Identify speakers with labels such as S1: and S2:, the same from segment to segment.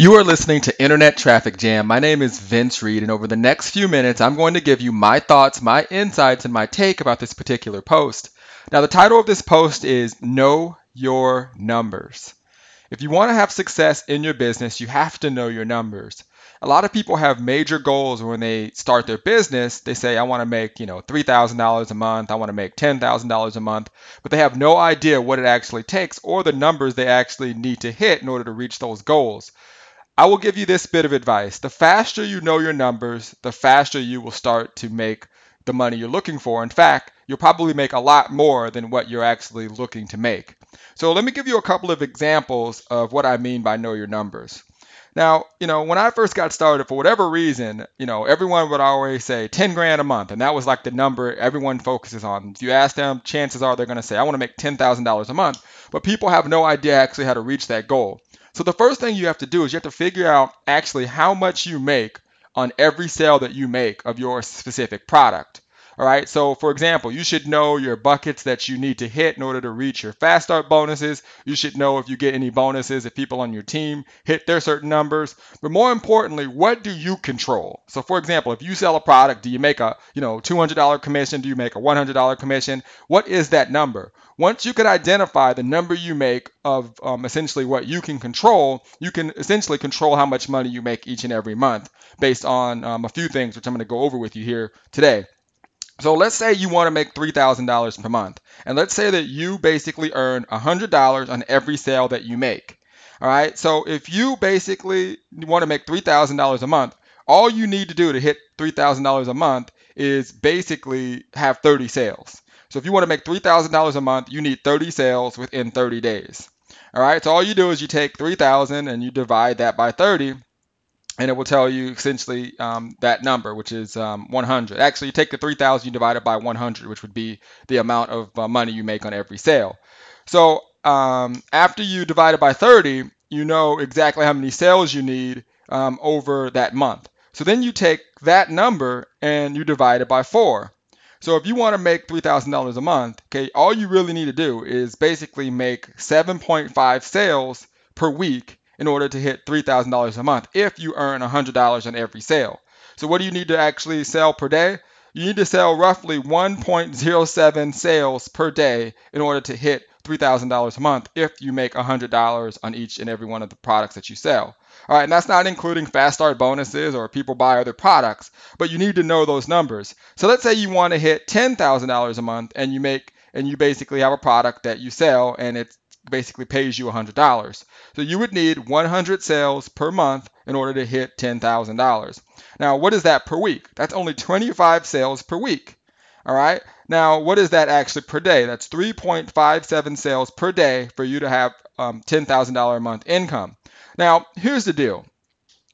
S1: You are listening to Internet Traffic Jam. My name is Vince Reed, and over the next few minutes, I'm going to give you my thoughts, my insights, and my take about this particular post. Now, the title of this post is Know Your Numbers. If you want to have success in your business, you have to know your numbers a lot of people have major goals when they start their business. They say, I want to make, you know, $3,000 a month. I want to make $10,000 a month, but they have no idea what it actually takes or the numbers they actually need to hit in order to reach those goals. I will give you this bit of advice. The faster you know your numbers, the faster you will start to make the money you're looking for. In fact, you'll probably make a lot more than what you're actually looking to make. So let me give you a couple of examples of what I mean by know your numbers. Now, you know, when I first got started, for whatever reason, you know, everyone would always say 10 grand a month, and that was like the number everyone focuses on. If you ask them, chances are they're going to say, I want to make $10,000 a month. But people have no idea actually how to reach that goal. So the first thing you have to do is you have to figure out actually how much you make on every sale that you make of your specific product. All right, so for example, you should know your buckets that you need to hit in order to reach your fast start bonuses. You should know if you get any bonuses if people on your team hit their certain numbers. But more importantly, what do you control? So for example, if you sell a product, do you make a, you know, $200 commission? Do you make a $100 commission? What is that number? Once you can identify the number you make of um, essentially what you can control, you can essentially control how much money you make each and every month based on um, a few things, which I'm going to go over with you here today. So let's say you want to make $3,000 per month. And let's say that you basically earn $100 on every sale that you make. All right. So if you basically want to make $3,000 a month, all you need to do to hit $3,000 a month is basically have 30 sales. So if you want to make $3,000 a month, you need 30 sales within 30 days. All right. So all you do is you take 3,000 and you divide that by 30 and it will tell you essentially um, that number, which is um, 100. Actually, you take the 3,000, you divide it by 100, which would be the amount of uh, money you make on every sale. So um, after you divide it by 30, you know exactly how many sales you need um, over that month. So then you take that number and you divide it by four. So if you want to make $3,000 a month, okay, all you really need to do is basically make 7.5 sales per week in order to hit $3,000 a month if you earn $100 on every sale. So, what do you need to actually sell per day? You need to sell roughly 1.07 sales per day in order to hit $3,000 a month if you make $100 on each and every one of the products that you sell. All right, and that's not including fast start bonuses or people buy other products, but you need to know those numbers. So let's say you want to hit $10,000 a month and you make and you basically have a product that you sell and it's basically pays you $100. So you would need 100 sales per month in order to hit $10,000. Now, what is that per week? That's only 25 sales per week. All right. Now, what is that actually per day? That's 3.57 sales per day for you to have um, $10,000 a month income. Now, here's the deal.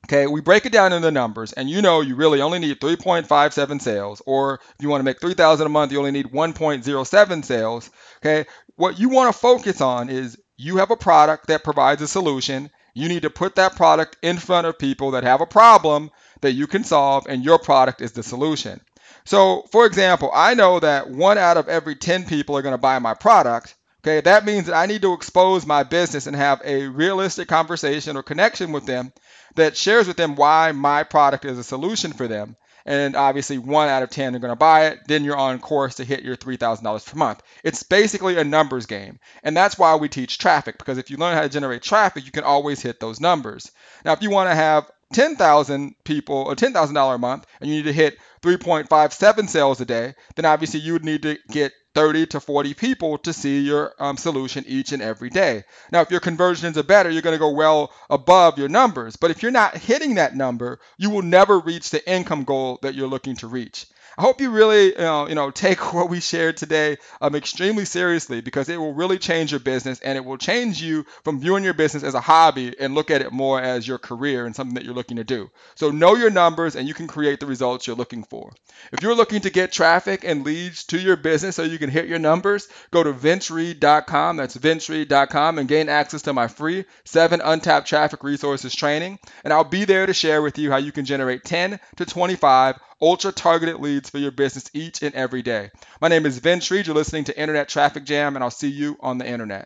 S1: Okay, we break it down into numbers, and you know you really only need 3.57 sales, or if you want to make 3,000 a month, you only need 1.07 sales. Okay, what you want to focus on is you have a product that provides a solution. You need to put that product in front of people that have a problem that you can solve, and your product is the solution. So, for example, I know that one out of every 10 people are going to buy my product. Okay, that means that I need to expose my business and have a realistic conversation or connection with them that shares with them why my product is a solution for them. And obviously, one out of 10 are going to buy it. Then you're on course to hit your $3,000 per month. It's basically a numbers game. And that's why we teach traffic, because if you learn how to generate traffic, you can always hit those numbers. Now, if you want to have 10,000 people or $10,000 a month and you need to hit 3.57 sales a day, then obviously you would need to get 30 to 40 people to see your um, solution each and every day. Now, if your conversions are better, you're going to go well above your numbers. But if you're not hitting that number, you will never reach the income goal that you're looking to reach. I hope you really, know, you know, take what we shared today um, extremely seriously because it will really change your business and it will change you from viewing your business as a hobby and look at it more as your career and something that you're looking to do. So know your numbers and you can create the results you're looking for. If you're looking to get traffic and leads to your business so you can hit your numbers, go to vincereed.com. That's vincereed.com and gain access to my free seven untapped traffic resources training. And I'll be there to share with you how you can generate 10 to 25 ultra targeted leads for your business each and every day. My name is Vince Reed. You're listening to Internet Traffic Jam, and I'll see you on the internet.